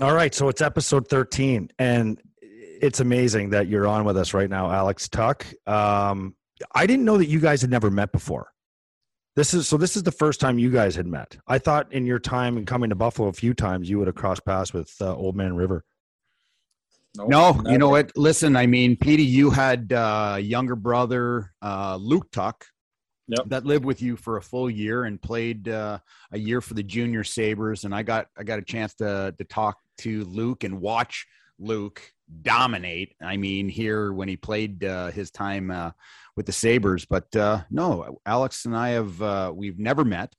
All right, so it's episode 13, and it's amazing that you're on with us right now, Alex Tuch. Um, I didn't know that you guys had never met before. This is so. This is the first time you guys had met. I thought in your time and coming to Buffalo a few times, you would have crossed paths with uh, Old Man River. Nope, no, never. you know what? Listen, I mean, Petey, you had uh, younger brother uh, Luke Tuch yep. that lived with you for a full year and played uh, a year for the Junior Sabres, and I got I got a chance to to talk to Luke and watch Luke dominate. I mean, here when he played uh, his time uh, with the Sabres, but uh, no, Alex and I have uh, we've never met,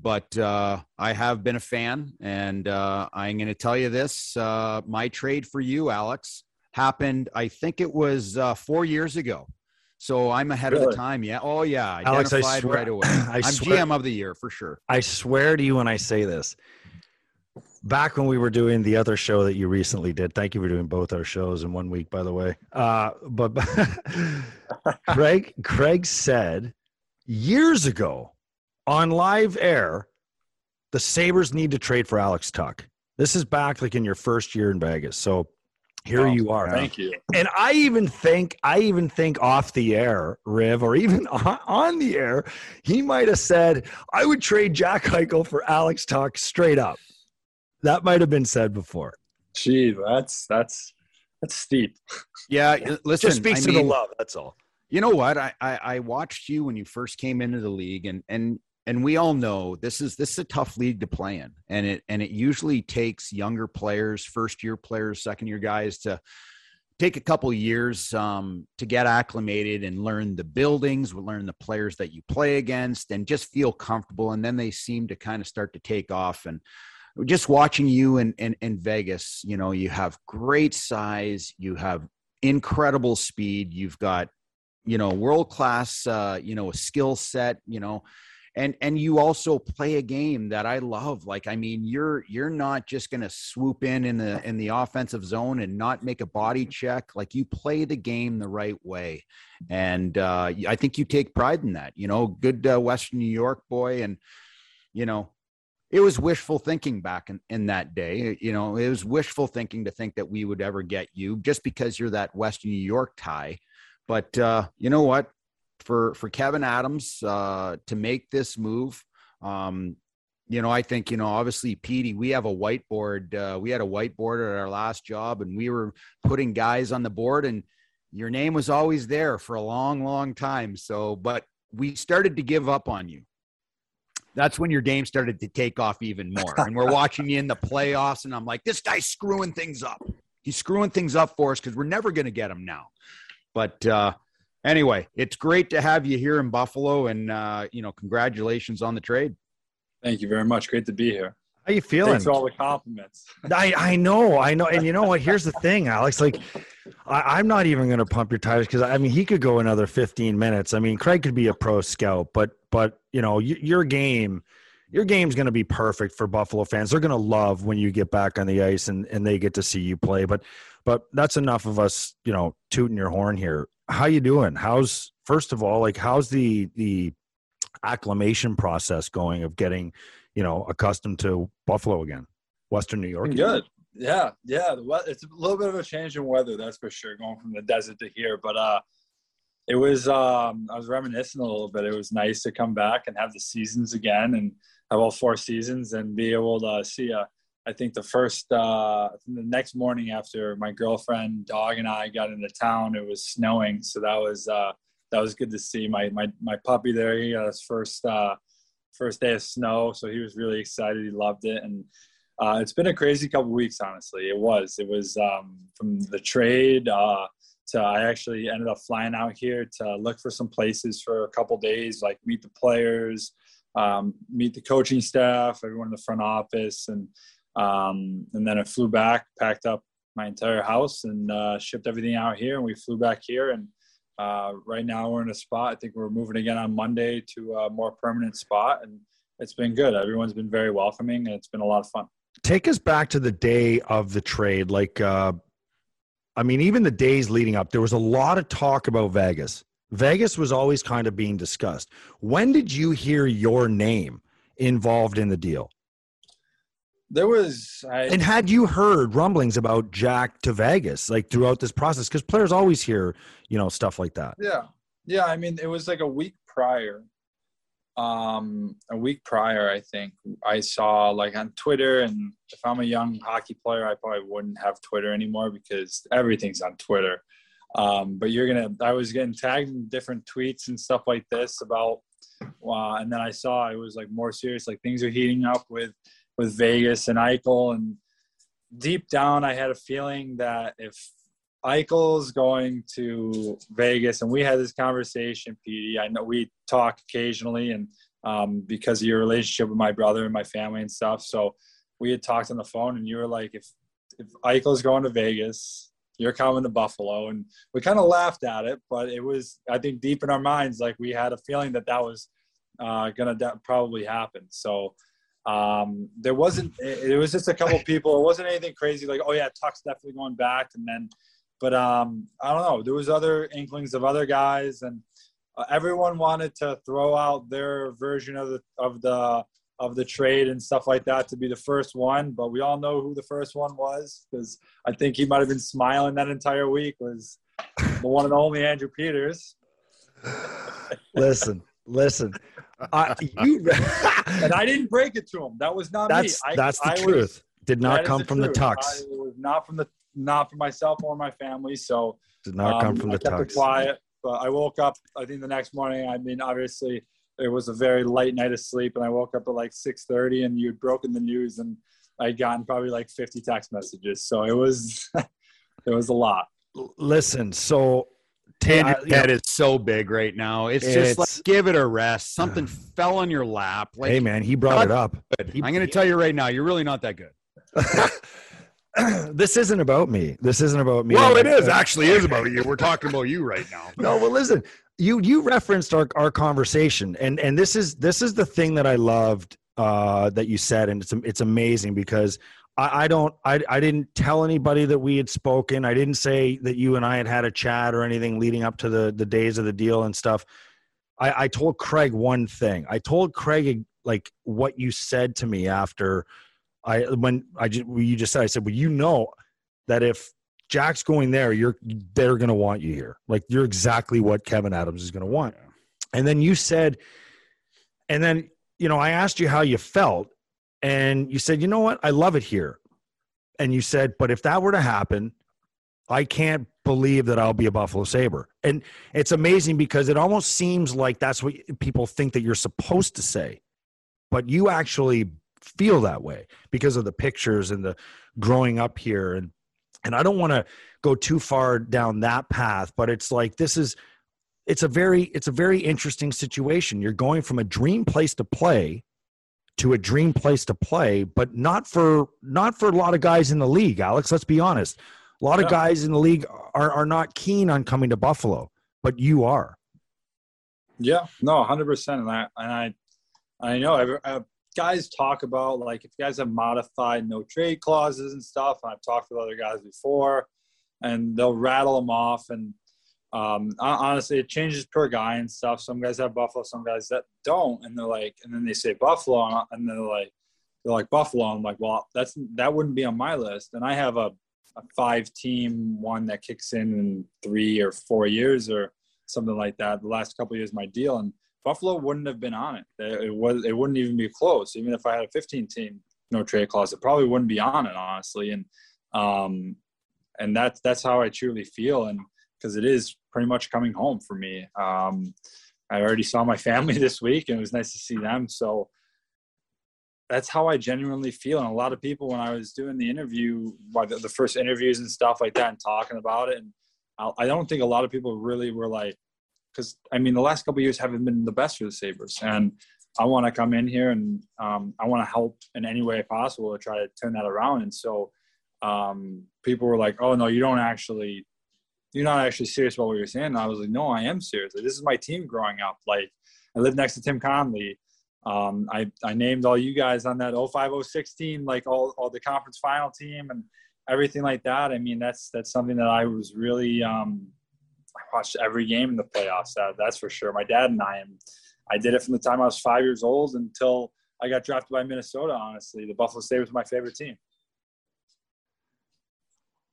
but uh, I have been a fan, and I'm going to tell you this: my trade for you, Alex, happened. I think it was four years ago. So I'm ahead really? of the time. Yeah. Oh yeah. Alex, I swear, right away. I am GM of the year for sure. I swear to you when I say this back when we were doing the other show that you recently did thank you for doing both our shows in one week by the way uh, but craig craig said years ago on live air the sabres need to trade for alex Tuch. this is back like in your first year in vegas so here oh, you are thank you and i even think i even think off the air riv or even on the air he might have said i would trade jack eichel for alex Tuch straight up that might have been said before. Gee, that's that's that's steep. Yeah, listen. Just speaks I to mean, the love. That's all. You know what? I, I I watched you when you first came into the league, and and and we all know this is this is a tough league to play in, and it and it usually takes younger players, first year players, second year guys to take a couple years um, to get acclimated and learn the buildings, learn the players that you play against, and just feel comfortable. And then they seem to kind of start to take off. And just watching you in, in, in Vegas, you know, you have great size, you have incredible speed, you've got, you know, world class, uh, you know, a skill set, you know, and and you also play a game that I love. Like, I mean, you're you're not just going to swoop in in the in the offensive zone and not make a body check. Like, you play the game the right way, and uh, I think you take pride in that. You know, good uh, Western New York boy, and you know, it was wishful thinking back in, in that day. You know, it was wishful thinking to think that we would ever get you just because you're that Western New York tie. But uh, you know what? For for Kevyn Adams uh, to make this move, um, you know, I think you know, obviously, Petey, we have a whiteboard. Uh, we had a whiteboard at our last job, and we were putting guys on the board, and your name was always there for a long, long time. So, but we started to give up on you that's when your game started to take off even more. And we're watching you in the playoffs, and I'm like, this guy's screwing things up. He's screwing things up for us because we're never going to get him now. But uh, anyway, it's great to have you here in Buffalo, and uh, you know, congratulations on the trade. Thank you very much. Great to be here. How you feeling? Thanks for all the compliments. I, I know, I know. And you know what? Here's the thing, Alex. Like, I, am not even going to pump your tires because I mean, he could go another 15 minutes. I mean, Craig could be a pro scout, but, but, you know, y- your game, your game's going to be perfect for Buffalo fans. They're going to love when you get back on the ice and, and they get to see you play. But, but that's enough of us, you know, tooting your horn here. How you doing? How's, first of all, like, how's the, the, acclimation process going of getting you know, accustomed to Buffalo again, Western New York. Good. Yeah, yeah. It's a little bit of a change in weather, that's for sure, going from the desert to here. But uh, it was um, I was reminiscing a little bit. It was nice to come back and have the seasons again and have all four seasons and be able to see a. I think the first uh, the next morning after my girlfriend, dog, and I got into town, it was snowing, so that was uh, that was good to see. My my my puppy there, he got his first uh, first day of snow, so he was really excited. He loved it, and uh, it's been a crazy couple weeks. Honestly, it was. It was um, from the trade uh, to I actually ended up flying out here to look for some places for a couple days, like meet the players, um, meet the coaching staff, everyone in the front office, and um, and then I flew back, packed up my entire house, and uh, shipped everything out here. And we flew back here, and uh, right now we're in a spot. I think we're moving again on Monday to a more permanent spot, and it's been good. Everyone's been very welcoming, and it's been a lot of fun. Take us back to the day of the trade. Like, uh, I mean, even the days leading up, there was a lot of talk about Vegas. Vegas was always kind of being discussed. When did you hear your name involved in the deal? There was, I, and had you heard rumblings about Jack to Vegas like throughout this process? Because players always hear, you know, stuff like that. Yeah, yeah. I mean, it was like a week prior. Um, a week prior, I think I saw like on Twitter, and if I'm a young hockey player, I probably wouldn't have Twitter anymore because everything's on Twitter. Um, but you're gonna, I was getting tagged in different tweets and stuff like this about, uh, and then I saw it was like more serious, like things are heating up with with Vegas and Eichel. And deep down, I had a feeling that if Eichel's going to Vegas, and we had this conversation, Petey. I know we talk occasionally, and um, because of your relationship with my brother and my family and stuff. So we had talked on the phone, and you were like, if if Eichel's going to Vegas, you're coming to Buffalo, and we kind of laughed at it, but it was I think deep in our minds, like we had a feeling that that was uh, gonna de- probably happen. So um, there wasn't it, was just a couple people. It wasn't anything crazy like oh yeah Tuch's definitely going back and then but um, i don't know. There was other inklings of other guys and uh, everyone wanted to throw out their version of the of the of the trade and stuff like that to be the first one but we all know who the first one was because i think he might have been smiling that entire week was the one and only andrew peters. Listen listen uh, you and I didn't break it to him. That was not that's, me. I, that's the I truth. Was, Did not come the from truth. the Tuchs. It was not from the not from myself or my family. So did not um, come from I the kept Tuchs. It quiet, but I woke up. I think the next morning. I mean, obviously, it was a very light night of sleep, and I woke up at like six thirty, and you'd broken the news, and I'd gotten probably like fifty text messages. So it was it was a lot. Listen, so Head is so big right now. It's, it's just like give it a rest. Something fell on your lap. Like, hey man, he brought it up. He, I'm going to tell you right now, you're really not that good. this isn't about me. This isn't about me. Well, it is actually is about you. We're talking about you right now. No, well, listen. You you referenced our our conversation, and and this is this is the thing that I loved uh, that you said, and it's it's amazing because I, I don't I, I didn't tell anybody that we had spoken. I didn't say that you and I had had a chat or anything leading up to the the days of the deal and stuff. I, I told Craig one thing. I told Craig like what you said to me after I when I just you just said I said, well, you know that if Jack's going there, you're they're going to want you here. Like you're exactly what Kevyn Adams is going to want. And then you said, and then you know I asked you how you felt, and you said, you know what? I love it here. And you said, but if that were to happen, I can't believe that I'll be a Buffalo Sabre. And it's amazing because it almost seems like that's what people think that you're supposed to say. But you actually feel that way because of the pictures and the growing up here and and I don't want to go too far down that path, but it's like this is it's a very it's a very interesting situation. You're going from a dream place to play to a dream place to play, but not for not for a lot of guys in the league. Alex, let's be honest. A lot of guys in the league are are not keen on coming to Buffalo, but you are. Yeah, no, hundred percent, and I and I I know I, I, guys talk about like if you guys have modified no trade clauses and stuff. And I've talked with other guys before, and they'll rattle them off and um, honestly, it changes per guy and stuff. Some guys have Buffalo, some guys that don't, and they're like, and then they say Buffalo, and they're like, they're like Buffalo. I'm like, well, that's that wouldn't be on my list. And I have a, a five team one that kicks in in three or four years or something like that. The last couple years, my deal and Buffalo wouldn't have been on it. It was it wouldn't even be close. Even if I had a 15 team no trade clause, it probably wouldn't be on it honestly. And um, and that's that's how I truly feel. And because it is pretty much coming home for me. Um, I already saw my family this week, and it was nice to see them. So that's how I genuinely feel. And a lot of people, when I was doing the interview, the first interviews and stuff like that, and talking about it, and I don't think a lot of people really were like, because I mean, the last couple years haven't been the best for the Sabres, and I want to come in here and um, I want to help in any way possible to try to turn that around. And so um, people were like, "Oh no, you don't actually you're not actually serious about what you're saying. And I was like, no, I am serious. Like, this is my team growing up. Like, I lived next to Tim Connolly. Um, I, I named all you guys on that 0506 team, like all, all the conference final team and everything like that. I mean, that's, that's something that I was really, um, I watched every game in the playoffs. That, that's for sure. My dad and I, and I did it from the time I was five years old until I got drafted by Minnesota. Honestly, the Buffalo State was my favorite team.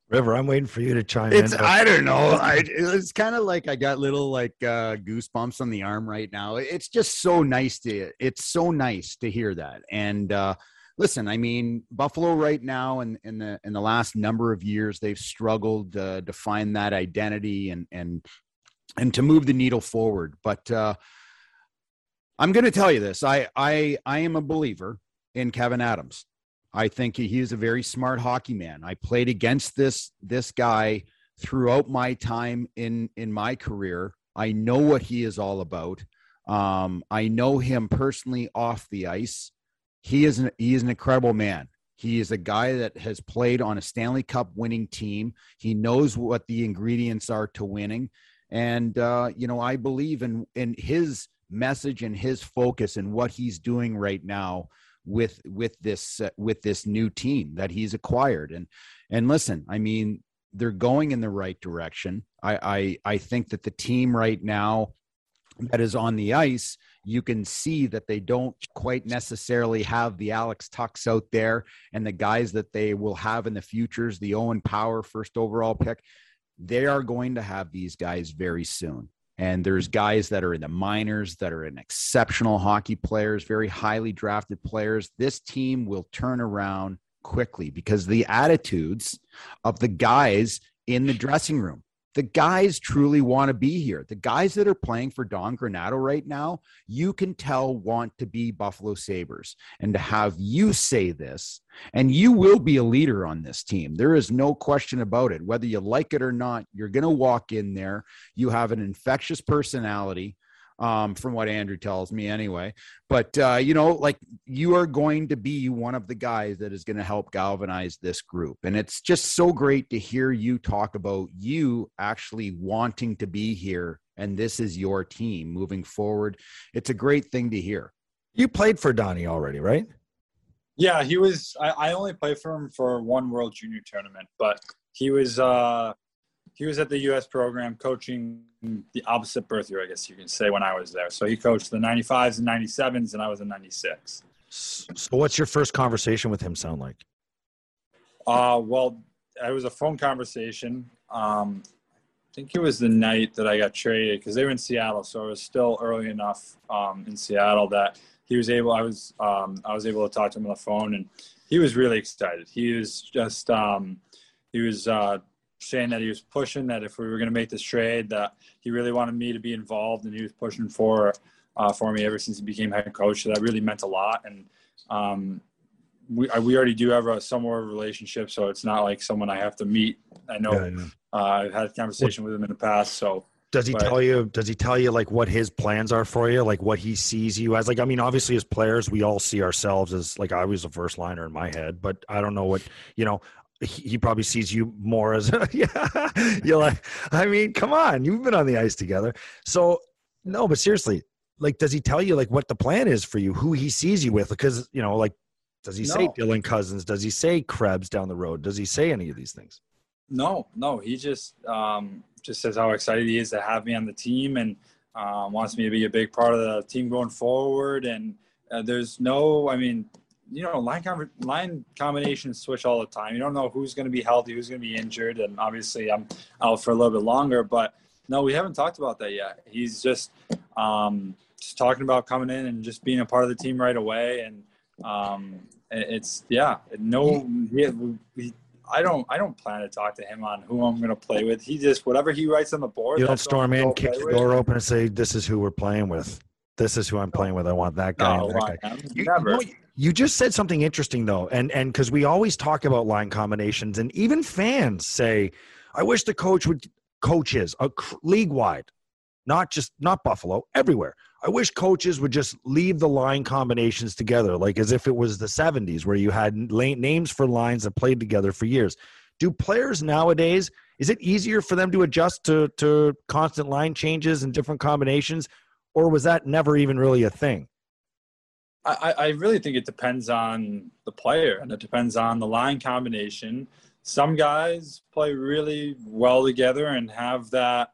River, I'm waiting for you to chime in. it's, in. I don't know. I, it's kind of like I got little like uh, goosebumps on the arm right now. It's just so nice to. It's so nice to hear that. And uh, listen, I mean, Buffalo right now, and in, in, the in the last number of years, they've struggled uh, to find that identity and and and to move the needle forward. But uh, I'm going to tell you this: I I I am a believer in Kevyn Adams. I think he is a very smart hockey man. I played against this this guy throughout my time in in my career. I know what he is all about. Um, I know him personally off the ice. He is an, he is an incredible man. He is a guy that has played on a Stanley Cup winning team. He knows what the ingredients are to winning, and uh, you know I believe in in his message and his focus and what he's doing right now with with this uh, with this new team that he's acquired. And and listen i mean they're going in the right direction. I i, I think that the team right now that is on the ice you can see that they don't quite necessarily have the alex tuchs out there and the guys that they will have in the futures the owen power first overall pick. They are going to have these guys very soon and there's guys that are in the minors that are in exceptional hockey players, very highly drafted players. This team will turn around quickly because the attitudes of the guys in the dressing room the guys truly want to be here. The guys that are playing for Don Granato right now, you can tell want to be Buffalo Sabres. And to have you say this, and you will be a leader on this team. There is no question about it. Whether you like it or not, you're going to walk in there. You have an infectious personality um, from what Andrew tells me anyway. But, uh, you know, like you are going to be one of the guys that is going to help galvanize this group. And it's just so great to hear you talk about you actually wanting to be here and this is your team moving forward. It's a great thing to hear. You played for Donnie already, right? Yeah, he was. I, I only played for him for one World Junior tournament, but he was. uh he was at the U.S. program coaching the opposite birth year, I guess you can say, when I was there. So he coached the 95s and 97s, and I was in 96. So what's your first conversation with him sound like? Uh, well, it was a phone conversation. Um, I think it was the night that I got traded because they were in Seattle, so it was still early enough um, in Seattle that he was able. I was um, I was able to talk to him on the phone, and he was really excited. He was just um, he was uh, saying that he was pushing that if we were going to make this trade, that he really wanted me to be involved, and he was pushing for uh, for me ever since he became head coach. So that really meant a lot, and um, we we already do have a somewhat of a relationship, so it's not like someone I have to meet. I know yeah, yeah. Uh, I've had a conversation with him in the past, so. Does he but, tell you? Does he tell you like what his plans are for you? Like what he sees you as? Like I mean, obviously as players, we all see ourselves as like I was a first liner in my head, but I don't know what you know he probably sees you more as yeah. You're like i mean come on you've been on the ice together. So no but seriously like does he tell you like what the plan is for you who he sees you with? Because you know like does he no. say dylan Cozens? does he say krebs down the road? Does he say any of these things? No no he just um just says how excited he is to have me on the team and um, wants me to be a big part of the team going forward. And uh, there's no i mean you know, line com- line combinations switch all the time. You don't know who's going to be healthy, who's going to be injured, and obviously I'm out for a little bit longer. But No, we haven't talked about that yet. He's just um, just talking about coming in and just being a part of the team right away. And um, it's yeah, no, we, we, I don't I don't plan to talk to him on who I'm going to play with. He just whatever he writes on the board. You don't storm in, kick the door open, and say, "This is who we're playing with. This is who I'm playing with. I want that guy." No, that guy. You, you, you just said something interesting though, and and because we always talk about line combinations, and even fans say, "I wish the coach would coaches uh, league wide, not just not Buffalo, everywhere. I wish coaches would just leave the line combinations together, like as if it was the 70s where you had names for lines that played together for years. Do players nowadays, is it easier for them to adjust to, to constant line changes and different combinations, or was that never even really a thing? I, I really think it depends on the player and it depends on the line combination some guys play really well together and have that.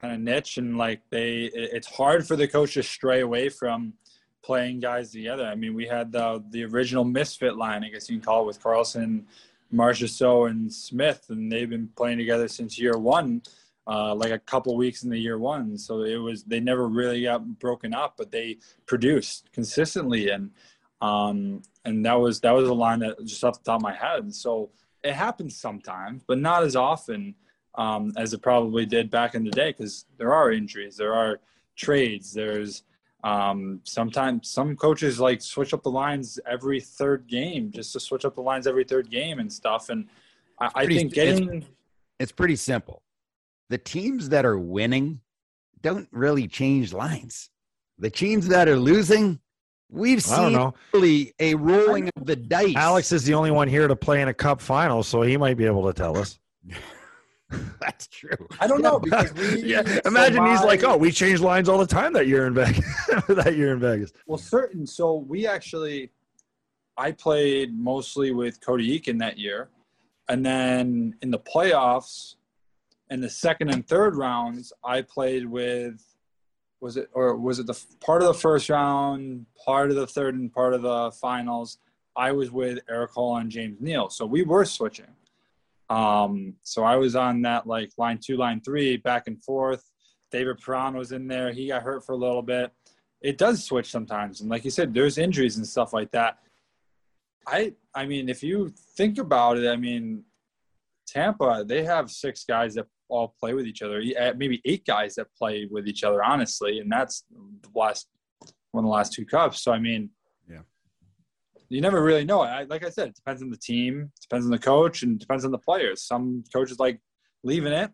Kind of niche, and like they, it's hard for the coach to stray away from playing guys together. I mean, we had the the original misfit line, I guess you can call it, with Karlsson Marchessault and Smith, and they've been playing together since year one, uh, like a couple weeks in the year one. So it was they never really got broken up, but they produced consistently, and um, and that was that was a line that just off the top of my head. So it happens sometimes, but not as often um, as it probably did back in the day, because there are injuries, there are trades, there's um, sometimes some coaches like switch up the lines every third game just to switch up the lines every third game and stuff. And I, I think getting it's, it's pretty simple. The teams that are winning don't really change lines. The teams that are losing, we've seen really a rolling of the dice. Alex is the only one here to play in a cup final, so he might be able to tell us. That's true. I don't know because we. yeah. Imagine he's like, "Oh, we change lines all the time that year in Vegas." that year in Vegas. Well, certain. So we actually, I played mostly with Cody Eakin that year, and then in the playoffs, in the second and third rounds, I played with. Was it or was it the part of the first round, part of the third, and part of the finals? I was with Erik Haula and James Neal, so we were switching. Um, so I was on that like line two, line three, back and forth. David Perron was in there. He got hurt for a little bit. It does switch sometimes, and like you said, there's injuries and stuff like that. I I mean, if you think about it, I mean, Tampa they have six guys that all play with each other. Eh, maybe eight guys that play with each other, honestly, and that's the last one of the last two cups. So I mean, you never really know. I, like I said, it depends on the team, depends on the coach, and depends on the players. Some coaches like leaving it.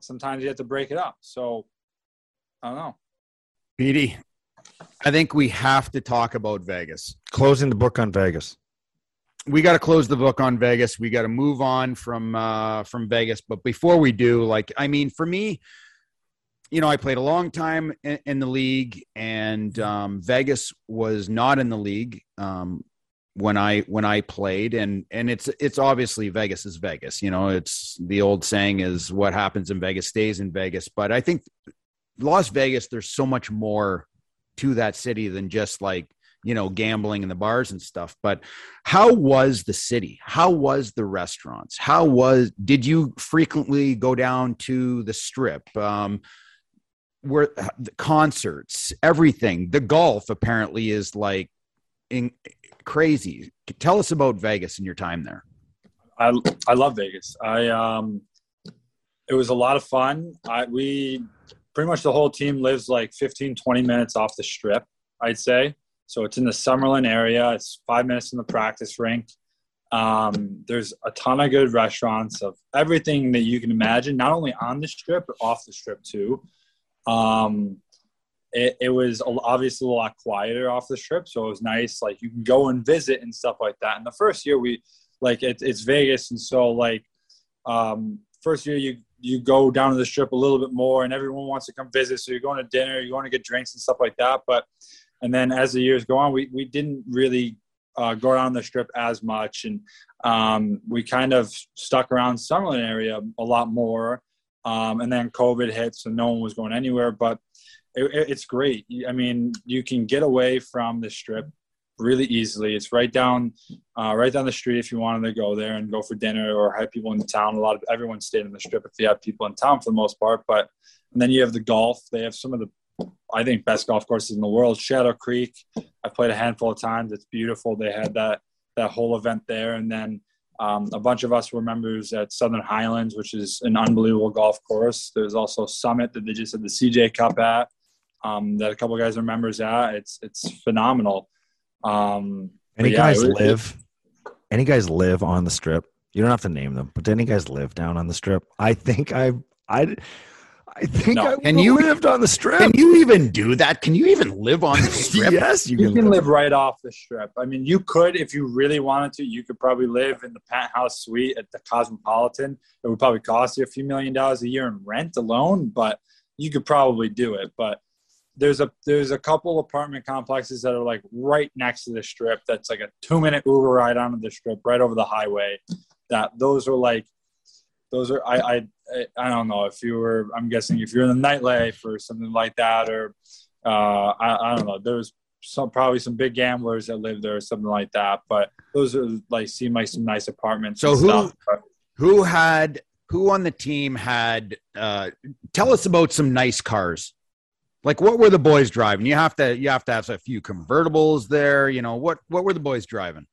Sometimes you have to break it up. So I don't know. Petey, I think we have to talk about Vegas. Closing the book on Vegas. We got to close the book on Vegas. We got to move on from uh, from Vegas. But before we do, like, I mean, for me, you know, I played a long time in, in the league, and um, Vegas was not in the league. Um, when I when I played and and it's it's obviously Vegas is Vegas. You know, it's the old saying is what happens in Vegas stays in Vegas. But I think Las Vegas, there's so much more to that city than just like you know gambling in the bars and stuff but how was the city how was the restaurants how was did you frequently go down to the strip um where the concerts everything the golf apparently is like in, crazy. Tell us about Vegas and your time there. I I love Vegas. I um, it was a lot of fun. I, we pretty much the whole team lives like 15, 20 minutes off the strip, I'd say. So it's in the Summerlin area. It's five minutes from the practice rink. Um, there's a ton of good restaurants of everything that you can imagine, not only on the strip, but off the strip too. Um, it, it was obviously a lot quieter off the strip, so it was nice. Like you can go and visit and stuff like that. And the first year we like it, it's Vegas, and so like um, first year you you go down to the strip a little bit more, and everyone wants to come visit. So you're going to dinner, you're going to get drinks and stuff like that. But and then as the years go on, we we didn't really uh, go down the strip as much, and um, we kind of stuck around Summerlin area a lot more. Um, and then COVID hit, so no one was going anywhere. But it, it's great. I mean, you can get away from the strip really easily. It's right down, uh, right down the street if you wanted to go there and go for dinner or have people in town. A lot of everyone stayed in the strip if you have people in town for the most part. But and then you have the golf. They have some of the, I think, best golf courses in the world. Shadow Creek. I've played a handful of times. It's beautiful. They had that that whole event there, and then. Um, a bunch of us were members at Southern Highlands, which is an unbelievable golf course. There's also Summit that they just had the CJ Cup at, um, that a couple guys are members at. It's it's phenomenal. Um, any yeah, guys it, live? Any guys live on the strip? You don't have to name them, but do any guys live down on the strip? I think I I. I think no. I can you lived on the strip. Can you even do that? Can you even live on the strip? yes, you, you can, live. live. right off the strip. I mean, you could if you really wanted to. You could probably live in the penthouse suite at the Cosmopolitan. It would probably cost you a few million dollars a year in rent alone, but you could probably do it. But there's a there's a couple apartment complexes that are like right next to the strip that's like a two minute uber ride onto the strip right over the highway. That those are like those are I, I i don't know if you were i'm guessing if you're in the nightlife or something like that or uh i, I don't know. There's some probably some big gamblers that live there or something like that but those are like seem like some nice apartments so who who had who on the team had uh tell us about some nice cars like what were the boys driving? You have to you have to have a few convertibles there. You know what what were the boys driving?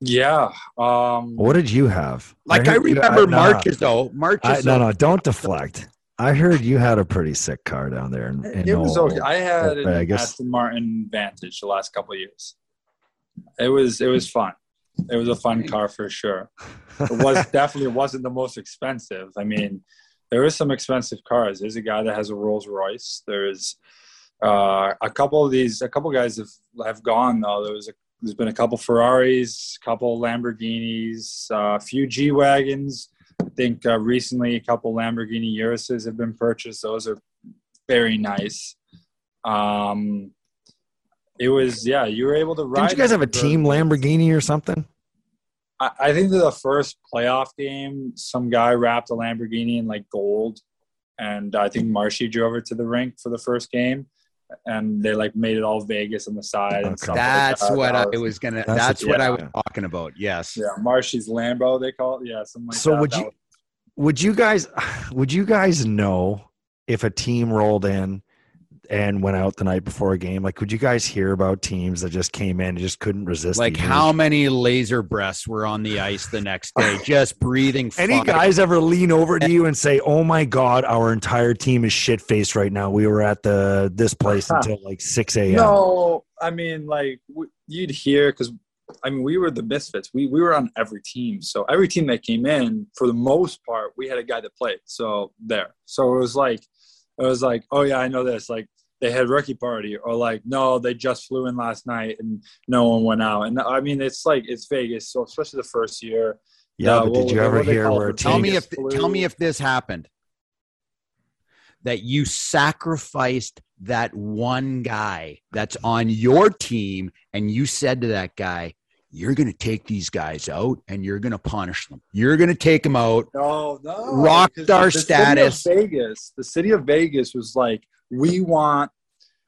Yeah. Um, what did you have? Like I, I remember you, I, Marcus no, though. Marcus. no, no, don't deflect. I heard you had a pretty sick car down there. In, in it was okay. I had an Aston Martin Vantage the last couple years. It was it was fun. It was a fun car for sure. It was definitely wasn't the most expensive. I mean, there is some expensive cars. There's a guy that has a Rolls Royce. There's uh, a couple of these. A couple guys have have gone though. There was a, there's been a couple Ferraris, a couple Lamborghinis, uh, a few G wagons. I think uh, recently a couple Lamborghini Uruses have been purchased. Those are very nice. Um, it was yeah. You were able to ride. Did you guys have a team Lamborghini or something? I, I think that the first playoff game, some guy wrapped a Lamborghini in like gold, and I think Marshy drove it to the rink for the first game, and they like made it all Vegas on the side. And stuff that's like that. what that I was, gonna. That's, that's what, yeah. I was talking about. Yes. Yeah, Marshy's Lambo, they call it. Yeah, something like so that. would you? Would you guys? Would you guys know if a team rolled in and went out the night before a game. Like, could you guys hear about teams that just came in and just couldn't resist? Like, how many laser breaths were on the ice the next day, just breathing? Any fire. guys ever lean over to you and say, "Oh my God, our entire team is shit faced right now. We were at the this place until like six a.m." No, I mean, like you'd hear because I mean, we were the misfits. We we were on every team. So every team that came in, for the most part, we had a guy that played. So there. So it was like, it was like, oh yeah, I know this. Like they had rookie party or like no they just flew in last night and no one went out and i mean it's like it's vegas so especially the first year yeah uh, but did you ever hear where tell me if tell me if this happened that you sacrificed that one guy that's on your team and you said to that guy you're going to take these guys out and you're going to punish them. You're going to take them out. No, no. Rock star status. Vegas. The city of Vegas was like, we want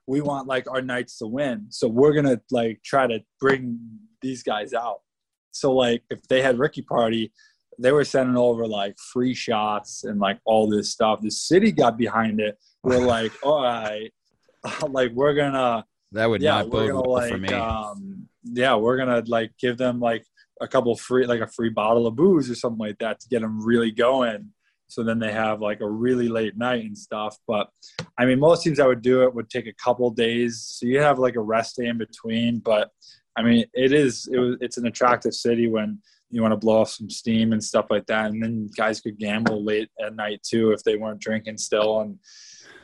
we want like our knights to win. So we're gonna like try to bring these guys out. So like if they had ricky party they were sending over like free shots and like all this stuff. The city got behind it. We're like all right. Like we're gonna that would yeah, not bode gonna, well like, for me. um, yeah we're gonna like give them like a couple free like a free bottle of booze or something like that to get them really going So then they have like a really late night and stuff. But I mean, most teams that would do it would take a couple days. So you have like a rest day in between. But I mean, it is it was it's an attractive city when you want to blow off some steam and stuff like that. And then guys could gamble late at night too if they weren't drinking still. And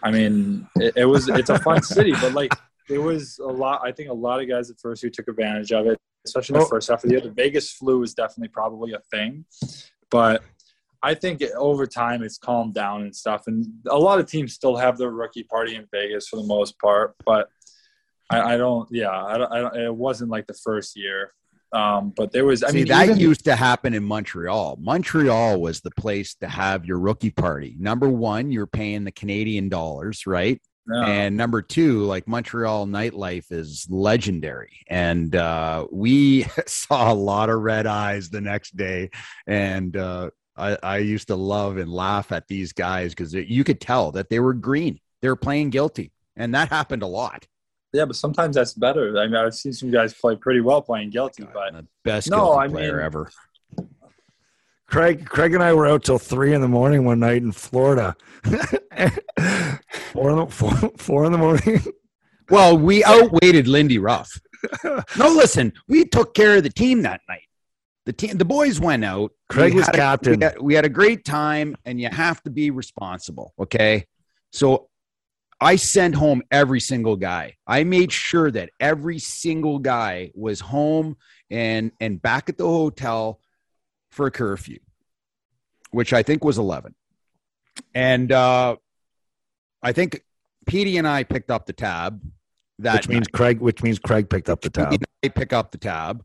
I mean, it, it was it's a fun city, but like there was a lot. I think a lot of guys at first who took advantage of it, especially in the oh. first half of the year. The Vegas flu is definitely probably a thing, but I think over time it's calmed down and stuff. And a lot of teams still have their rookie party in Vegas for the most part, but I, I don't. Yeah, I don't, I don't, It wasn't like the first year. Um, but there was. I See, mean, that even- used to happen in Montreal. Montreal was the place to have your rookie party. Number one, you're paying the Canadian dollars, right? Yeah. And number two, like Montreal nightlife is legendary. And uh, we saw a lot of red eyes the next day. And uh, I, I used to love and laugh at these guys because you could tell that they were green. They were playing guilty. And that happened a lot. Yeah, but sometimes that's better. I mean, I've seen some guys play pretty well playing guilty, but Best No, guilty I player mean- ever. Craig, Craig and I were out till three in the morning one night in Florida. four in the four, four in the morning. Well, we outweighted Lindy Ruff. No, listen, we took care of the team that night. The team, the boys went out. Craig We was had a- captain. we, had, we had a great time, and you have to be responsible. Okay, so I sent home every single guy. I made sure that every single guy was home and and back at the hotel for a curfew, which I think was eleven. And uh, I think Petey and I picked up the tab. That which means Craig. Which means Craig picked up the tab. I pick up the tab,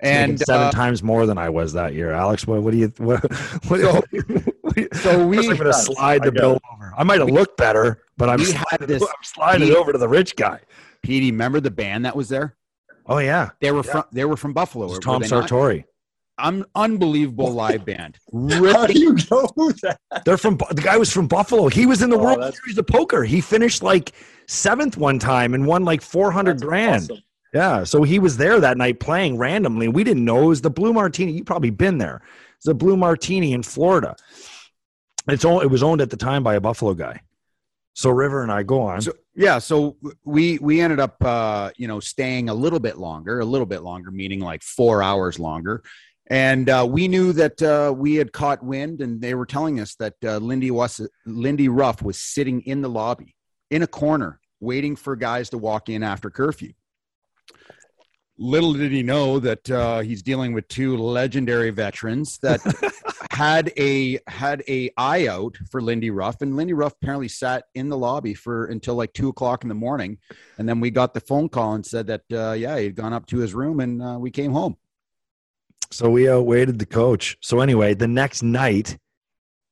and seven uh, times more than I was that year. Alex, what, what do you? What, what, So- what- so we- I'm going to slide the bill over. I might have looked better, but I'm sliding, this- I'm sliding over to the rich guy. Petey, remember the band that was there? Oh yeah, They were Yeah. from they were from Buffalo. It was were Tom they not? Sartori. Un- unbelievable live band. how do you know that? They're from the guy was from Buffalo. He was in the Oh, World Series of Poker. He finished like seventh one time and won like four hundred grand. awesome. Yeah, so he was there that night playing randomly. We didn't know it was the Blue Martini. You've probably been there. It's the Blue Martini in Florida. It's all. It was owned at the time by a Buffalo guy. So River and I go on. So yeah, so we we ended up uh, you know staying a little bit longer, a little bit longer, meaning like four hours longer. And uh, we knew that uh, we had caught wind, and they were telling us that uh, Lindy was Lindy Ruff was sitting in the lobby in a corner, waiting for guys to walk in after curfew. Little did he know that uh, he's dealing with two legendary veterans that had a had a eye out for Lindy Ruff, and Lindy Ruff apparently sat in the lobby for until like two o'clock in the morning, and then we got the phone call and said that uh, yeah he'd gone up to his room and uh, we came home. So we outweighted the coach. So anyway, the next night,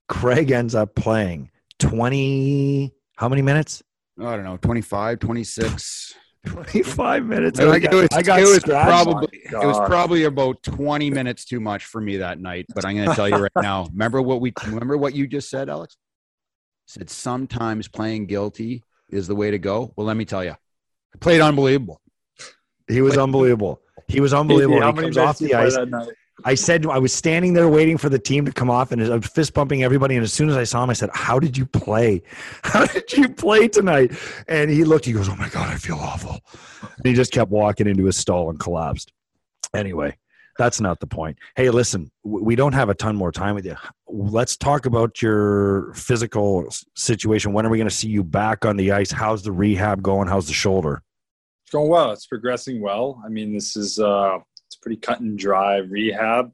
Craig ends up playing 20, how many minutes? I don't know, 25, 26. 25 minutes. I, I it got, was, I got it was probably it was probably about 20 minutes too much for me that night. But I'm going to tell you right now. Remember what we remember what you just said, Alex? Said sometimes playing guilty is the way to go. Well, let me tell you, I played unbelievable. He was unbelievable. He was unbelievable. How he many comes off the you play ice. I said I was standing there waiting for the team to come off, and I was fist bumping everybody. And as soon as I saw him, I said, "How did you play? How did you play tonight?" And he looked. He goes, "Oh my god, I feel awful." And he just kept walking into his stall and collapsed. Anyway, that's not the point. Hey, listen, we don't have a ton more time with you. Let's talk about your physical situation. When are we going to see you back on the ice? How's the rehab going? How's the shoulder? It's going well. It's progressing well. I mean, this is uh, pretty cut and dry rehab.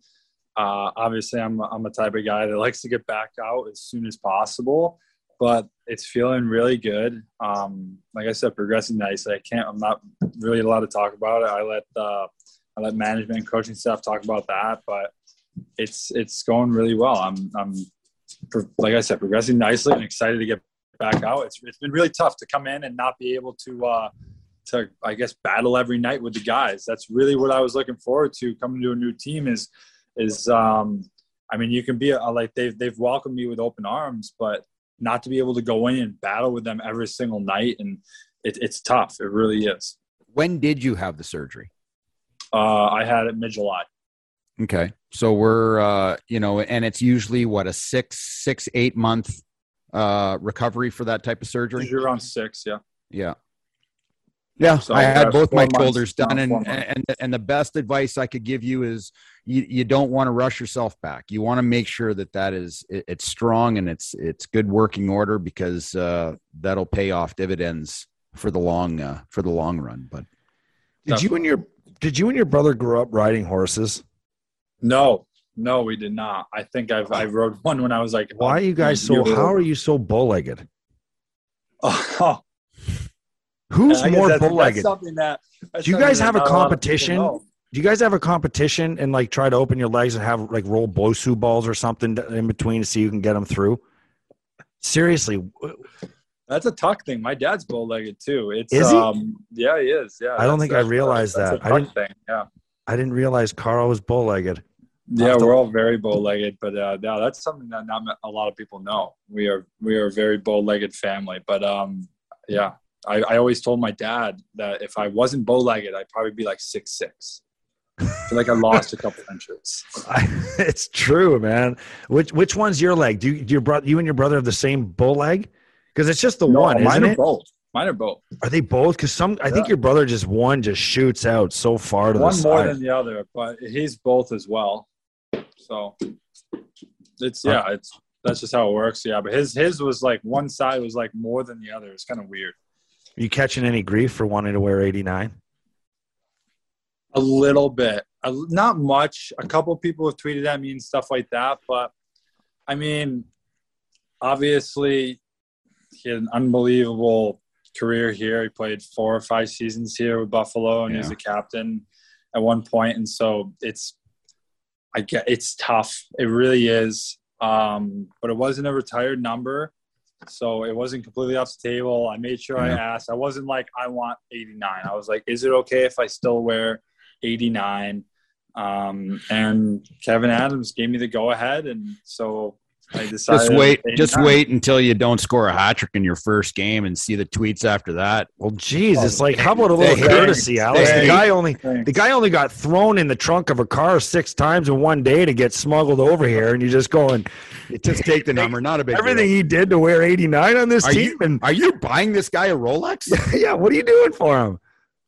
Uh, obviously, I'm I'm a type of guy that likes to get back out as soon as possible, but it's feeling really good. Um, like I said, progressing nicely. I can't. I'm not really allowed to talk about it. I let uh, I let management and coaching staff talk about that, but it's it's going really well. I'm I'm like I said, progressing nicely and excited to get back out. It's it's been really tough to come in and not be able to. Uh, to I guess battle every night with the guys. That's really what I was looking forward to coming to a new team is is um I mean you can be a, like they've they've welcomed me with open arms, but not to be able to go in and battle with them every single night and it, it's tough. It really is. When did you have the surgery? Uh, I had it mid July. Okay. So we're uh you know, and it's usually what a six, six, eight month uh recovery for that type of surgery. You're on six, yeah. Yeah. Yeah, So I had both my shoulders done, around and and and the best advice I could give you is you you don't want to rush yourself back. You want to make sure that that is it, it's strong and it's it's good working order because uh, that'll pay off dividends for the long uh, for the long run. But Did you and your did you and your brother grow up riding horses? No, no, we did not. I think I've I rode one when I was like. Why are you guys so? How are you so bow-legged? Oh, Who's more that's- that's bow-legged? something that- Do you guys have a not lot of people competition? Do you guys have a competition and like try to open your legs and have like roll Bosu balls or something in between to see you can get them through? Seriously, That's a Tuch thing. My dad's bow-legged too. It's Is he? um, yeah, he is. Yeah, I don't think I realized that. I didn't- thing. Yeah, I didn't realize Carl was bow-legged. yeah, we're all very bow-legged, but uh, yeah, that's something that not a lot of people know. We are we are a very bow-legged family, but um, yeah, I, I always told my dad that if I wasn't bow-legged, I'd probably be like six six. I feel like I lost a couple inches. it's true, man. Which which one's your leg? Do you, do your brother, you and your brother have the same bow leg? Because it's just the No, one, mine isn't are it? both. Mine are both. Are they both? Because some, I think your brother just one just shoots out so far to One the One more than the other, but he's both as well. So it's yeah, it's that's just how it works. Yeah, but his his was like one side was like more than the other. It's kind of weird. Are you catching any grief for wanting to wear eighty nine? A little bit, a, not much. A couple people have tweeted at me and stuff like that, but I mean, obviously, he had an unbelievable career here. He played four or five seasons here with Buffalo, and he was a captain at one point. And so it's, I get it's tough. It really is. Um, but it wasn't a retired number, so it wasn't completely off the table. I made sure I asked. I wasn't like I want 89. I was like, is it okay if I still wear 89? Um, and Kevyn Adams gave me the go ahead, and so I decided. just wait, just 89. wait until you don't score a hat trick in your first game and see the tweets after that. Well, geez, it's oh, like how about a little They courtesy, Alex? they The guy only Thanks. the guy only got thrown in the trunk of a car six times in one day to get smuggled over here, and you're just going. It just take the number, not a big Everything deal. he did to wear 89 on this Are team, you, and are you buying this guy a Rolex? yeah, what are you doing for him?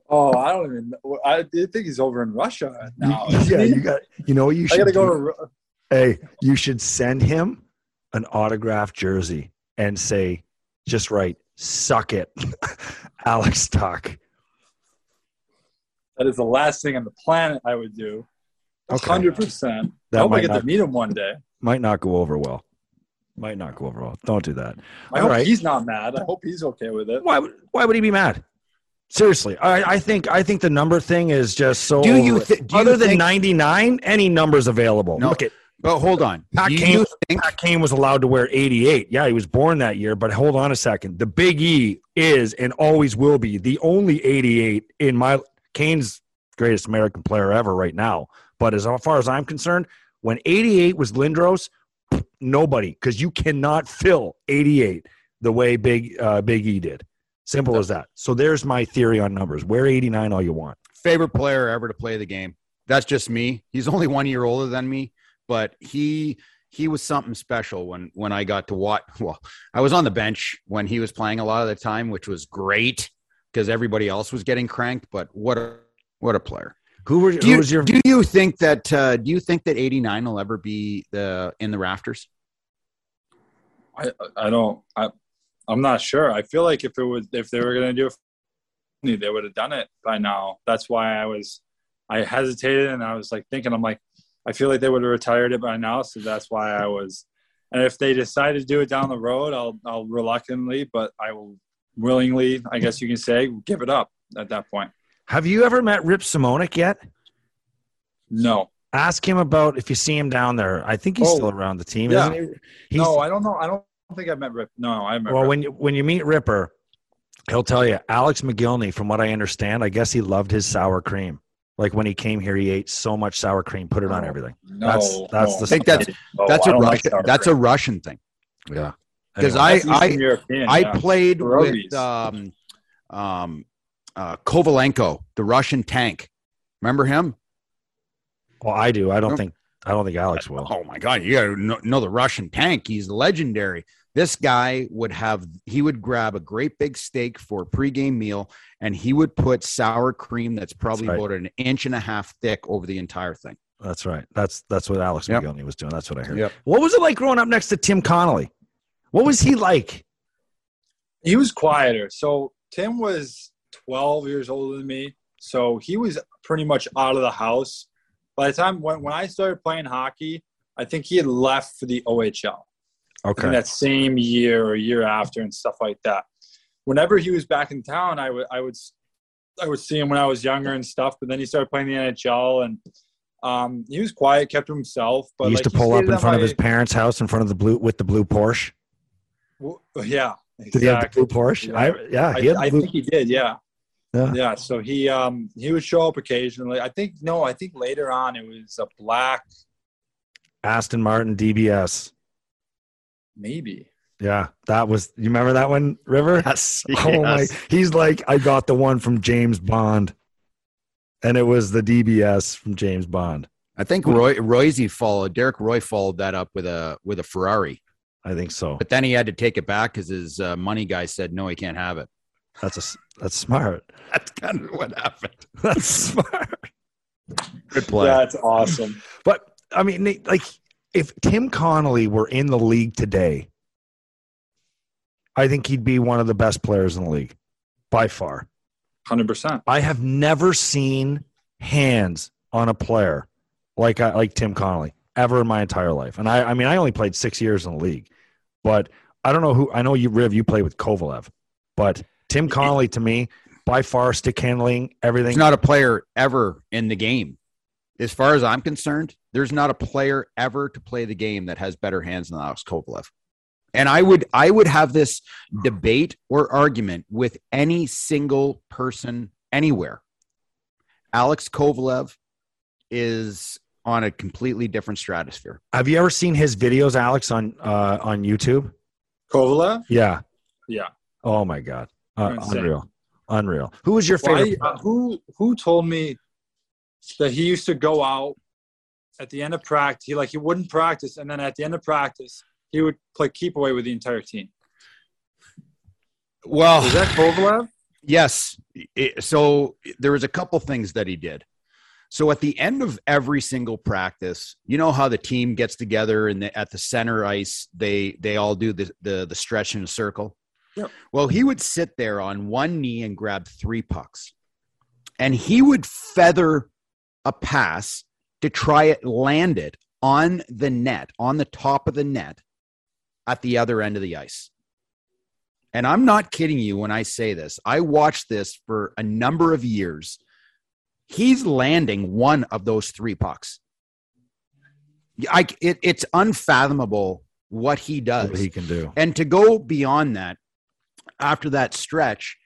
Oh, I don't even. know. I think he's over in Russia now. yeah, you got. You know what you I should gotta do? go to. Ru- hey, you should send him an autographed jersey and say, just write, suck it, Alex Tuch. That is the last thing on the planet I would do. Okay. Hundred percent. That I hope I might get not- to meet him one day. Might not go over well. Might not go over well. Don't do that. I All hope right. he's not mad. I hope he's okay with it. Why would Why would he be mad? Seriously, I, I think I think the number thing is just so. Do you over- thi- do you other than ninety nine, any numbers available? No. Look at But hold on. Pat Do Kane. you think Pat Kane was allowed to wear eighty eight. Yeah, he was born that year. But hold on a second. The Big E is and always will be the only eighty eight in my Kane's greatest American player ever right now. But as far as I'm concerned, when eighty eight was Lindros, nobody because you cannot fill eighty eight the way Big uh, Big E did. Simple as that. So there's my theory on numbers. Wear 89 all you want. favorite player ever to play the game? That's just me. He's only one year older than me, but he he was something special when when I got to watch. Well, I was on the bench when he was playing a lot of the time, which was great because everybody else was getting cranked. But what a what a player! Who, were, Do you, was your do you think that uh, do you think that eighty nine will ever be the in the rafters? I I don't. I I'm not sure. I feel like if it was if they were gonna do it, they would have done it by now. That's why I was. I hesitated and I was like thinking. I'm like, I feel like they would have retired it by now. So that's why I was. And if they decide to do it down the road, I'll I'll reluctantly, but I will willingly. I guess you can say give it up at that point. Have you ever met Rip Simonick yet? No. Ask him about if you see him down there. I think he's Oh, still around the team, yeah. isn't he? He's, no, I don't know. I don't think I've met Rip. No, I met well, Rip. when you when you meet Ripper, he'll tell you Alex Mogilny. From what I understand, I guess he loved his sour cream. Like when he came here, he ate so much sour cream, put it on everything. no, that's that's no. the I think that's Oh, that's I a don't like Russian, sour that's a. Russian thing yeah. because Anyway. I I European, I yeah. played Pierogies. with um, um, uh, Kovalenko, the Russian tank. Remember him? Well, I do. I don't think. I don't think Alex will. Oh my God, you got to know, know the Russian tank. He's legendary. This guy would have. He would grab a great big steak for a pregame meal, and he would put sour cream that's probably That's right. about an inch and a half thick over the entire thing. That's right. That's that's what Alex Yep. Mogilny was doing. That's what I heard. Yep. What was it like growing up next to Tim Connolly? What was he like? He was quieter. So Tim was 12 years older than me. So he was pretty much out of the house. By the time when, when I started playing hockey, I think he had left for the OHL. Okay. that same year or year after and stuff like that. Whenever he was back in town, I would I would I would see him when I was younger and stuff. But then he started playing the NHL and um, he was quiet, kept to himself. But he used like, to pull up in front of his parents' house in front of the blue with the blue Porsche. w- Yeah, Did he have the blue Porsche? Yeah. I, yeah, he had I, the I think he did. Yeah. Yeah. Yeah. So he um he would show up occasionally. I think no, I think later on it was a black Aston Martin DBS. Maybe. Yeah, that was. You remember that one, River? Yes. Oh my! He's like, I got the one from James Bond, and it was the DBS from James Bond. I think Roy Royce followed Derek Roy followed that up with a with a Ferrari, I think so. but then he had to take it back because his uh, money guy said no, he can't have it. That's a that's smart. That's kind of what happened. That's smart. Good play. That's awesome. But I mean, like, if Tim Connolly were in the league today, I think he'd be one of the best players in the league by far. Hundred percent. I have never seen hands on a player like I, like Tim Connolly ever in my entire life. And I, I mean, I only played six years in the league, but I don't know who. I know you, Riv, you played with Kovalev, but Tim Connolly to me, by far, stick handling everything. He's not a player ever in the game. As far as I'm concerned, there's not a player ever to play the game that has better hands than Alex Kovalev. And I would I would have this debate or argument with any single person anywhere. Alex Kovalev is on a completely different stratosphere. Have you ever seen his videos, Alex, on uh, on YouTube? Kovalev? Yeah. Yeah. Oh my god, uh, unreal, unreal. Who was your favorite? I- uh, who who told me that he used to go out at the end of practice? He like he wouldn't practice, and then at the end of practice, he would play keep away with the entire team. Well, is that Kovalev? Yes. It- so there was a couple things that he did. So at the end of every single practice, you know how the team gets together and the, at the center ice, they they all do the the, the stretch in a circle. Yep. Well, he would sit there on one knee and grab three pucks, and he would feather a pass to try it land it on the net, on the top of the net, at the other end of the ice. And I'm not kidding you when I say this. I watched this for a number of years. He's landing one of those three pucks. I, it, it's unfathomable what he does. What he can do. And to go beyond that, after that stretch,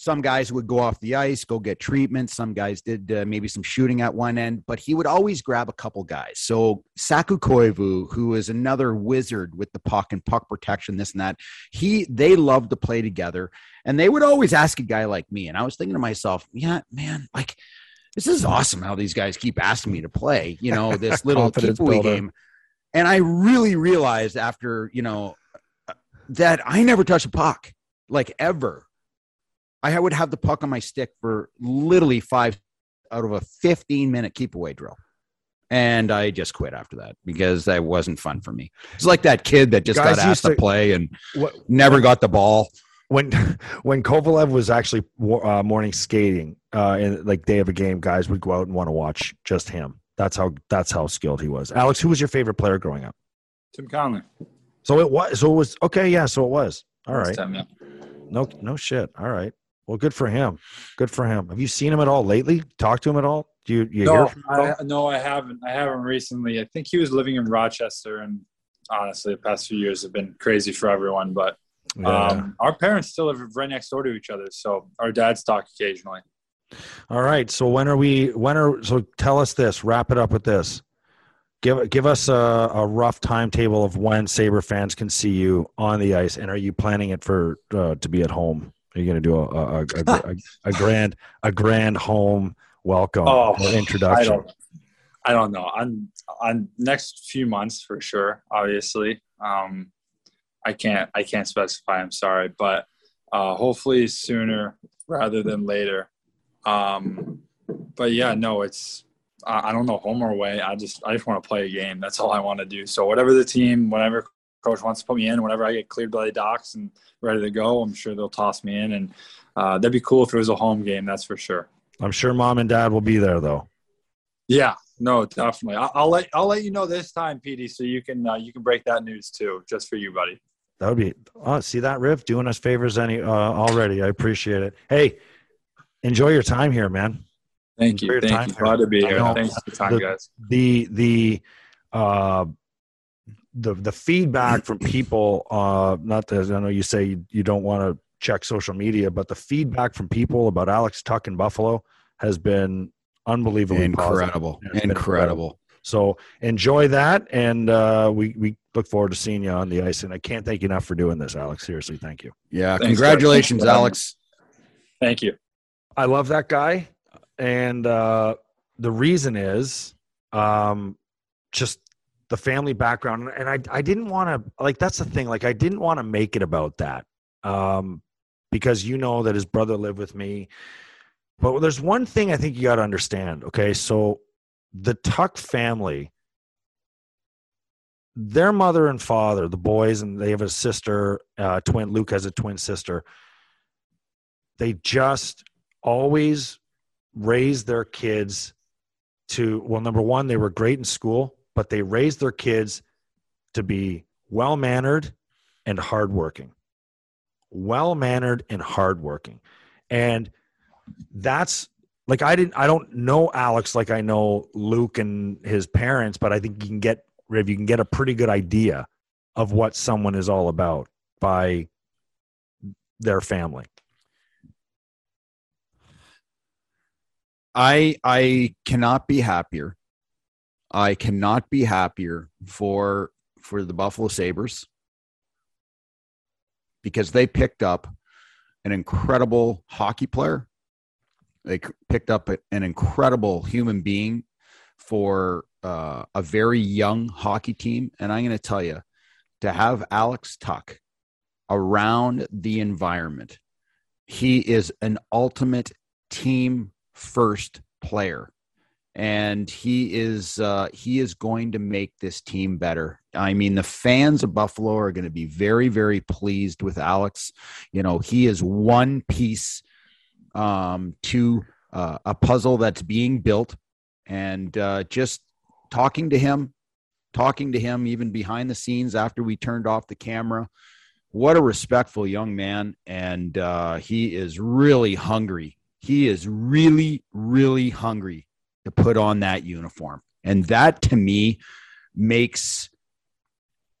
some guys would go off the ice, go get treatment. Some guys did uh, maybe some shooting at one end, but he would always grab a couple guys. So Saku Koivu, who is another wizard with the puck and puck protection, this and that, he they loved to play together, and they would always ask a guy like me. And I was thinking to myself, yeah, man, like this is awesome how these guys keep asking me to play. You know, this little keep away game. And I really realized after you know that I never touch a puck, like ever. I would have the puck on my stick for literally five out of a 15 minute keep away drill. And I just quit after that because that wasn't fun for me. It's like that kid that just Guys got asked to, to- play and What, never got the ball. when when Kovalev was actually uh, morning skating, uh, and like day of a game, guys would go out and want to watch just him. That's how that's how skilled he was. Alex, who was your favorite player growing up? Tim Connolly. So it was. So it was okay. Yeah. So it was. All right. Tim, yeah. No. No shit. All right. Well, good for him. Good for him. Have you seen him at all lately? Talked to him at all? Do you you hear No, from him? I, no, I haven't. I haven't recently. I think he was living in Rochester, and honestly, the past few years have been crazy for everyone. But Yeah. um, our parents still live right next door to each other, so our dads talk occasionally. All right. So when are we? When are? So tell us this. Wrap it up with this. Give give us a, a rough timetable of when Saber fans can see you on the ice, and are you planning it for uh, to be at home? Are you going to do a a, a, a, a grand a grand home welcome Oh, or introduction? I don't. Know. I don't know. On on next few months for sure. Obviously, um, I can't I can't specify. I'm sorry, but uh, hopefully sooner rather than later. Um, but yeah, no, it's I don't know home or away. I just I just want to play a game. That's all I want to do. So whatever the team, whatever coach wants to put me in, whenever I get cleared by the docs and ready to go, I'm sure they'll toss me in. And uh, that'd be cool if it was a home game. That's for sure. I'm sure mom and dad will be there though. Yeah, no, definitely. I'll, I'll let I'll let you know this time, PD, so you can uh, you can break that news too, just for you, buddy. That would be. Oh, see that Riff doing us favors any uh, already. I appreciate it. Hey, enjoy your time here, man. Thank you. Thank you. Glad to be here. Thanks for the time, the, guys. The the uh the the feedback from people. Uh, not that I know you say you, you don't want to check social media, but the feedback from people about Alex Tuch in Buffalo has been unbelievably incredible. Incredible. incredible. So enjoy that, and uh, we we look forward to seeing you on the ice. And I can't thank you enough for doing this, Alex. Seriously, thank you. Yeah, Thanks, congratulations, Alex. Thank you. I love that guy, and uh, the reason is um, just the family background. And I I didn't want to like that's the thing. Like I didn't want to make it about that um, because you know that his brother lived with me. But there's one thing I think you got to understand. Okay, so the Tuch family, their mother and father, the boys, and they have a sister, uh, twin. Luke has a twin sister. They just always raised their kids to well, number one, they were great in school, but they raised their kids to be well mannered and hardworking. Well mannered and hardworking. And that's like I didn't I don't know Alex like I know Luke and his parents, but I think you can get you can get a pretty good idea of what someone is all about by their family. I I cannot be happier. I cannot be happier for for the Buffalo Sabres because they picked up an incredible hockey player they picked up an incredible human being for uh, a very young hockey team. And I'm going to tell you, to have Alex Tuch around the environment, he is an ultimate team first player. And he is uh, he is going to make this team better. I mean, the fans of Buffalo are going to be very, very pleased with Alex. You know, he is one piece um, to uh, a puzzle that's being built and uh, just talking to him, talking to him even behind the scenes after we turned off the camera. What a respectful young man. And uh, he is really hungry. He is really, really hungry to put on that uniform. And that to me makes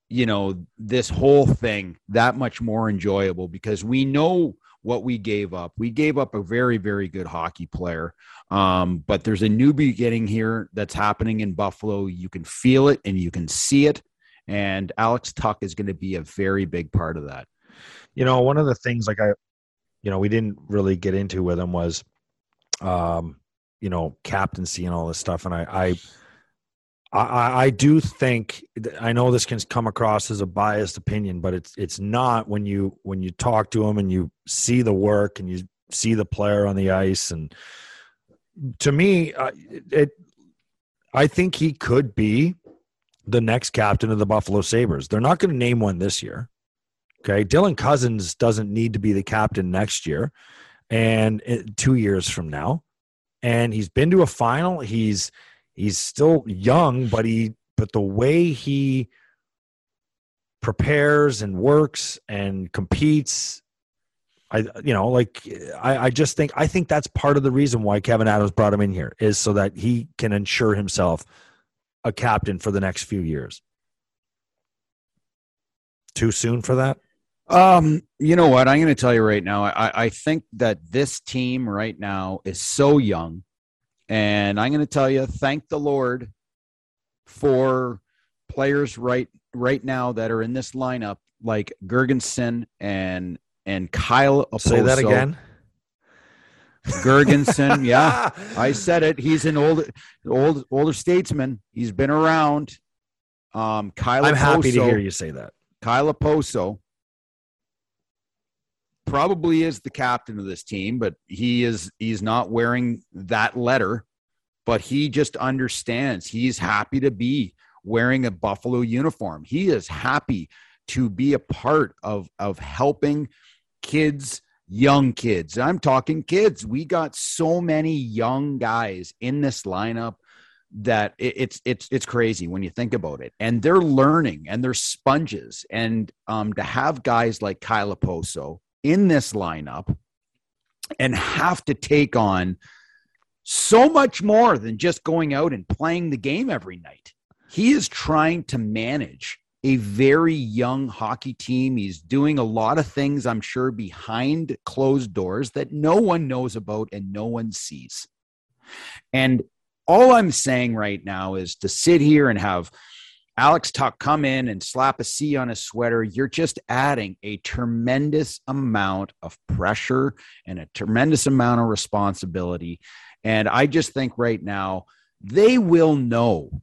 you know this whole thing that much more enjoyable because we know what we gave up. We gave up a very, very good hockey player. Um, but there's a new beginning here that's happening in Buffalo. You can feel it and you can see it. And Alex Tuch is going to be a very big part of that. You know, one of the things like I, you know, we didn't really get into with him was, um, you know, captaincy and all this stuff. And I, I, I, I do think I know this can come across as a biased opinion, but it's it's not when you when you talk to him and you see the work and you see the player on the ice and to me uh, it I think he could be the next captain of the Buffalo Sabres. They're not going to name one this year. Okay, Dylan Cozens doesn't need to be the captain next year and 2 years from now. And he's been to a final. He's he's still young, but he but the way he prepares and works and competes I you know like I, I just think I think that's part of the reason why Kevyn Adams brought him in here is so that he can ensure himself a captain for the next few years. Too soon for that? Um, you know what? I'm going to tell you right now. I, I think that this team right now is so young and I'm going to tell you, thank the Lord for players right right now that are in this lineup, like Girgensons and and Kyle. Okposo. Say that again. Gergensen, yeah, I said it. He's an old, old, older statesman. He's been around. Um, Kyle. I'm happy to hear you say that. Kyle Okposo probably is the captain of this team, but he is he's not wearing that letter. But he just understands. He's happy to be wearing a Buffalo uniform. He is happy to be a part of of helping kids young kids i'm talking kids we got so many young guys in this lineup that it's it's it's crazy when you think about it and they're learning and they're sponges and um, to have guys like Kyle Okposo in this lineup and have to take on so much more than just going out and playing the game every night he is trying to manage a very young hockey team. He's doing a lot of things, I'm sure, behind closed doors that no one knows about and no one sees. And all I'm saying right now is to sit here and have Alex Tuch come in and slap a C on a sweater, you're just adding a tremendous amount of pressure and a tremendous amount of responsibility. And I just think right now, they will know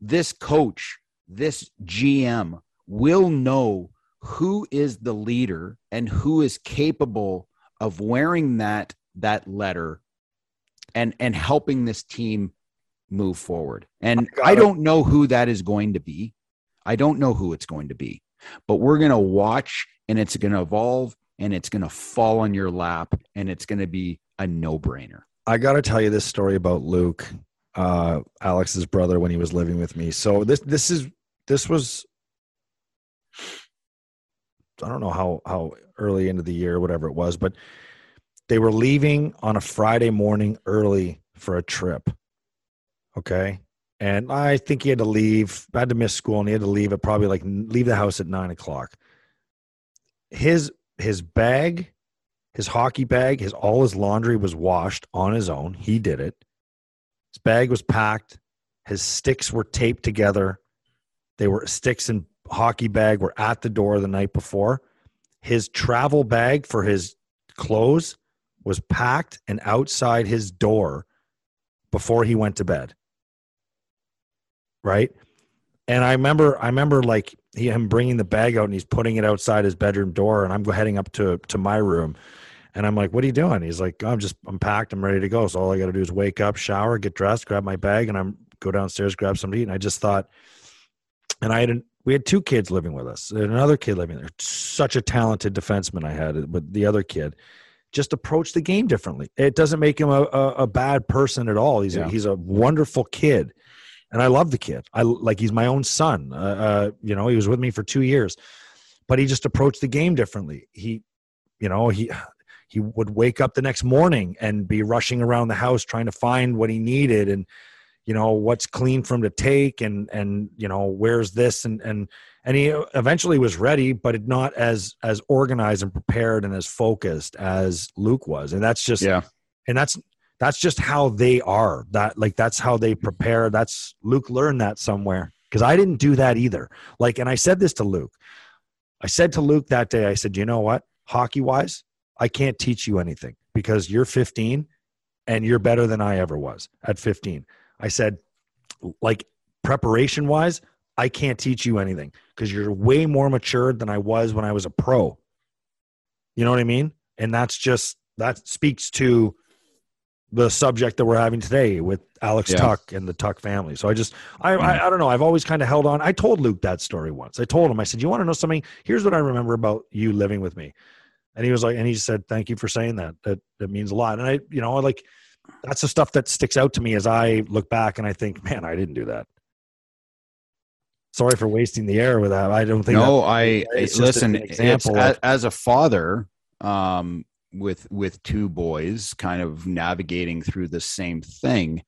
this coach this GM will know who is the leader and who is capable of wearing that that letter and and helping this team move forward. And I, I don't know who that is going to be. I don't know who it's going to be. But we're going to watch and it's going to evolve and it's going to fall on your lap and it's going to be a no-brainer. I got to tell you this story about Luke uh, Alex's brother when he was living with me. So this this is this was I don't know how how early into the year, whatever it was, but they were leaving on a Friday morning early for a trip. Okay. And I think he had to leave, I had to miss school and he had to leave at probably like leave the house at nine o'clock. His his bag, his hockey bag, his all his laundry was washed on his own. He did it. His bag was packed. His sticks were taped together. They were sticks and hockey bag were at the door the night before. His travel bag for his clothes was packed and outside his door before he went to bed. Right? And I remember I remember like he, him bringing the bag out and he's putting it outside his bedroom door and I'm heading up to to my room and I'm like, "What are you doing?" He's like, "I'm just I'm packed. I'm ready to go. So all I got to do is wake up, shower, get dressed, grab my bag, and I'm go downstairs, grab something to eat." And I just thought, and I had we had two kids living with us, and another kid living there. Such a talented defenseman I had with the other kid. Just approach the game differently. It doesn't make him a, a, a bad person at all. He's yeah. a, he's a wonderful kid, and I love the kid. I like he's my own son. Uh, uh, you know, he was with me for two years, but he just approached the game differently. He, you know, he he would wake up the next morning and be rushing around the house trying to find what he needed and you know what's clean for him to take and and you know where's this and and and he eventually was ready but not as as organized and prepared and as focused as luke was and that's just yeah and that's that's just how they are. That like that's how they mm-hmm. prepare. That's luke learned that somewhere because i didn't do that either. Like and i said this to luke. I said to luke that day i said you know what? Hockey wise i can't teach you anything because you're 15 and you're better than i ever was at 15 I said, like preparation wise, I can't teach you anything because you're way more matured than I was when I was a pro. You know what I mean? And that's just that speaks to the subject that we're having today with Alex yeah. Tuch and the Tuch family. So I just I, I, mm. I don't know. I've always kind of held on. I told Luke that story once. I told him, I said, You want to know something? Here's what I remember about you living with me. And he was like, and he said, Thank you for saying that. That that means a lot. And I, you know, like that's the stuff that sticks out to me as I look back and I think, man, I didn't do that. Sorry for wasting the air with that. I don't think. No, I listen. example as, as, a father, um, with with two boys, kind of navigating through the same thing.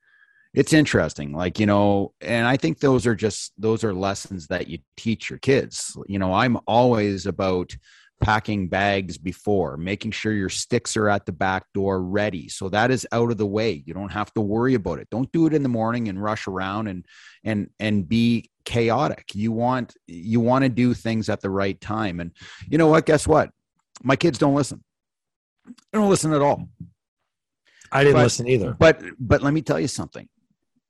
It's interesting, like you know, and I think those are just those are lessons that you teach your kids. You know, I'm always about packing bags before, making sure your sticks are at the back door ready. So that is out of the way. You don't have to worry about it. Don't do it in the morning and rush around and and and be chaotic. You want you want to do things at the right time. And you know what? Guess what? My kids don't listen. They don't listen at all. I didn't But- listen either. But but let me tell you something.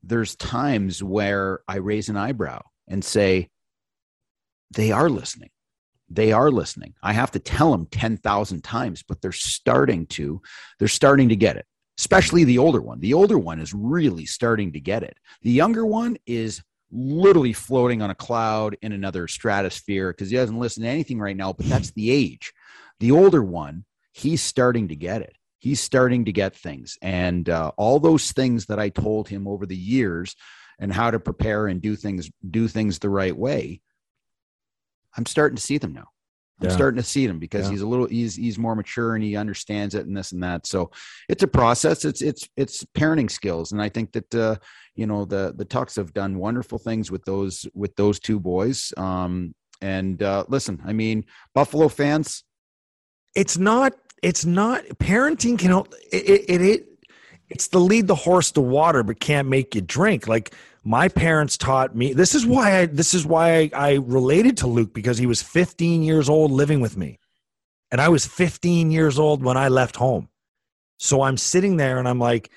There's times where I raise an eyebrow and say, they are listening. They are listening. I have to tell them 10,000 times, but they're starting to, they're starting to get it, especially the older one. The older one is really starting to get it. The younger one is literally floating on a cloud in another stratosphere because he doesn't listen to anything right now, but that's the age. The older one, he's starting to get it. He's starting to get things. And uh, all those things that I told him over the years and how to prepare and do things, do things the right way. I'm starting to see them now. I'm Yeah. starting to see them because Yeah. he's a little he's he's more mature and he understands it and this and that. So it's a process. It's it's it's parenting skills, and I think that uh, you know the the Tuchs have done wonderful things with those with those two boys. Um, and uh, listen, I mean, Buffalo fans, it's not it's not parenting can help it, it, it, it it's the lead the horse to water but can't make you drink. Like my parents taught me this is why i this is why I, I related to luke because he was 15 years old living with me. And i was 15 years old when i left home. So i'm sitting there and i'm like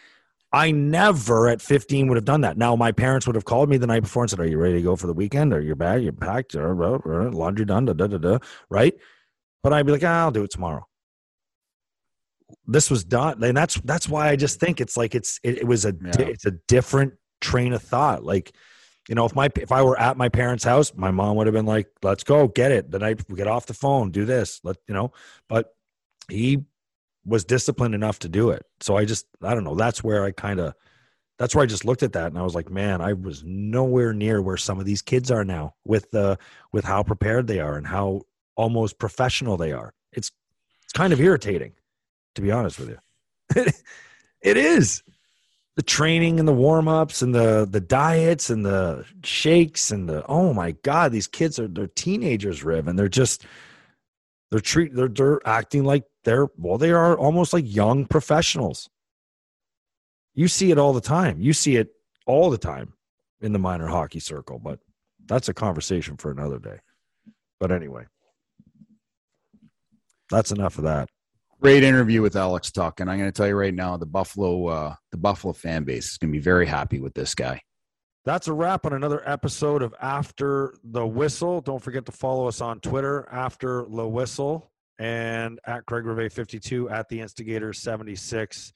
i never at 15 would have done that. Now my parents would have called me the night before and said are you ready to go for the weekend? Are you bag you're packed. Or laundry done da, da, da, da, right? But i'd be like ah, i'll do it tomorrow this was done and that's that's why i just think it's like it's it, it was a Yeah. it's a different train of thought. Like you know if my if i were at my parents house my mom would have been like let's go get it the night we get off the phone do this let you know but he was disciplined enough to do it. So i just i don't know that's where i kind of that's where i just looked at that and i was like man i was nowhere near where some of these kids are now with uh with how prepared they are and how almost professional they are. It's it's kind of irritating to be honest with you. it is. The training and the warm-ups and the the diets and the shakes and the oh my god, these kids are they're teenagers, Riv, and they're just they're treat they're they're acting like they're well, they are almost like young professionals. You see it all the time. You see it all the time in the minor hockey circle, but that's a conversation for another day. But anyway, that's enough of that. Great interview with Alex Tuch, and I'm going to tell you right now, the Buffalo uh, the Buffalo fan base is going to be very happy with this guy. That's a wrap on another episode of After the Whistle. Don't forget to follow us on Twitter, After the Whistle, and at Craig Reve 52 at the Instigator 76.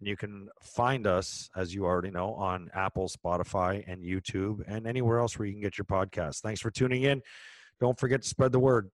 And you can find us, as you already know, on Apple, Spotify, and YouTube, and anywhere else where you can get your podcast. Thanks for tuning in. Don't forget to spread the word.